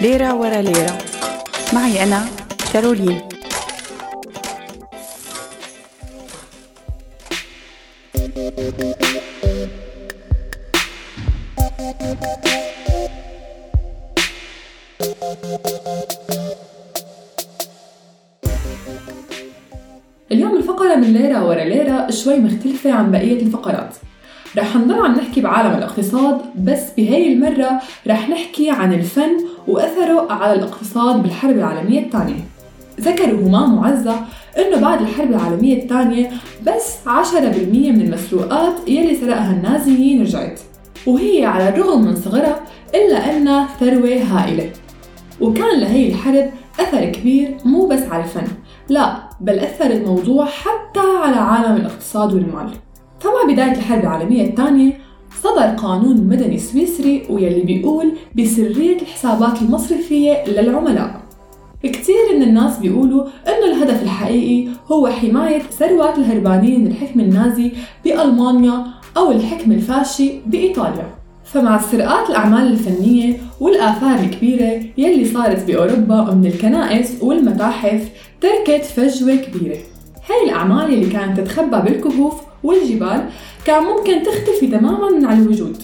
ليرة ورا ليرة. معي أنا كارولين. اليوم الفقرة من ليرة ورا ليرة شوي مختلفة عن بقية الفقرات. رح نضل عم نحكي بعالم الاقتصاد بس بهي المرة رح نحكي عن الفن وأثره على الاقتصاد بالحرب العالمية الثانية. ذكر همام وعزة إنه بعد الحرب العالمية الثانية بس 10% من المسروقات يلي سرقها النازيين رجعت. وهي على الرغم من صغرها إلا أنها ثروة هائلة. وكان لهي الحرب أثر كبير مو بس على الفن لا بل أثر الموضوع حتى على عالم الاقتصاد والمال. فمع بداية الحرب العالمية الثانية صدر قانون مدني سويسري ويلي بيقول بسرية الحسابات المصرفية للعملاء. كتير من الناس بيقولوا إنه الهدف الحقيقي هو حماية ثروات الهربانين من الحكم النازي بألمانيا أو الحكم الفاشي بإيطاليا. فمع سرقات الأعمال الفنية والآثار الكبيرة يلي صارت بأوروبا من الكنائس والمتاحف تركت فجوة كبيرة. هاي الأعمال اللي كانت تتخبى بالكهوف والجبال كان ممكن تختفي تماما من على الوجود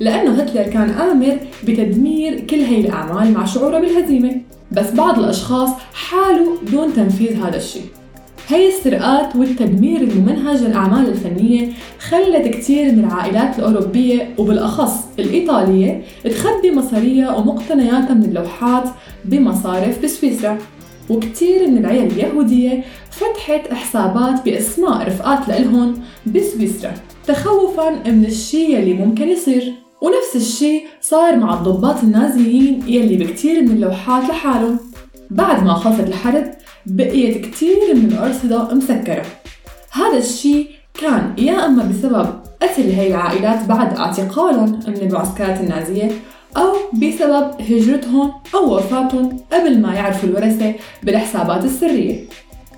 لأنه هتلر كان آمر بتدمير كل هاي الأعمال مع شعوره بالهزيمة. بس بعض الأشخاص حالوا دون تنفيذ هذا الشيء. هي السرقات والتدمير الممنهج للأعمال الفنية خلت كتير من العائلات الأوروبية وبالأخص الإيطالية تخبي مصاريها ومقتنياتها من اللوحات بمصارف بسويسرا. وكتير من العيال اليهودية فتحت حسابات بأسماء رفقات لإلهم بسويسرا تخوفا من الشي يلي ممكن يصير. ونفس الشي صار مع الضباط النازيين يلي بكتير من اللوحات لحالهم. بعد ما خلصت الحرب بقيت كتير من الأرصدة مسكرة. هذا الشي كان يا أما بسبب قتل هاي العائلات بعد اعتقالهم من المعسكرات النازية أو بسبب هجرتهم أو وفاتهم قبل ما يعرفوا الورثة بالحسابات السرية.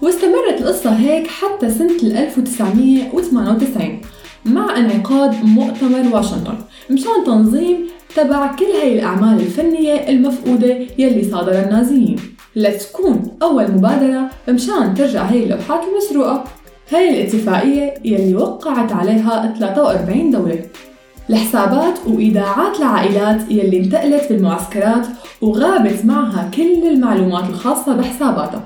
واستمرت القصة هيك حتى سنة 1998 مع انعقاد مؤتمر واشنطن مشان تنظيم تبع كل هاي الأعمال الفنية المفقودة يلي صادرها النازيين. لتكون أول مبادرة مشان ترجع هاي اللوحات المسروقة هاي الاتفاقية يلي وقعت عليها 43 دولة. الحسابات وإيداعات العائلات يلي انتقلت بالمعسكرات وغابت معها كل المعلومات الخاصة بحساباتها.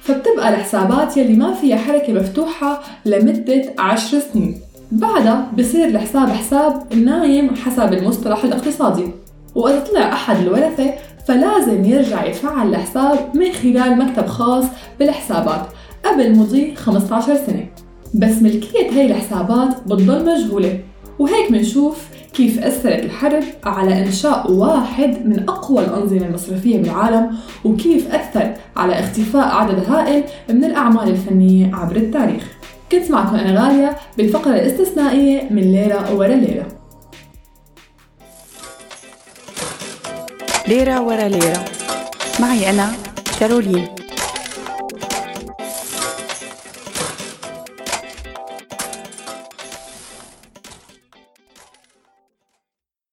فبتبقى الحسابات يلي ما فيها حركة مفتوحة لمدة عشر سنين. بعدها بصير الحساب حساب نايم حسب المصطلح الاقتصادي. وإذا طلع أحد الورثة فلازم يرجع يتفعل الحساب من خلال مكتب خاص بالحسابات قبل مضي 15 سنة. بس ملكية هاي الحسابات بتضل مجهولة. وهيك منشوف كيف أثرت الحرب على إنشاء واحد من أقوى الأنظمة المصرفية بالعالم وكيف أثر على اختفاء عدد هائل من الأعمال الفنية عبر التاريخ. كنت معكم أنا غالية بالفقرة الاستثنائية من ليرة ورا ليرة. ليرة ورا ليرة. معي أنا كارولين.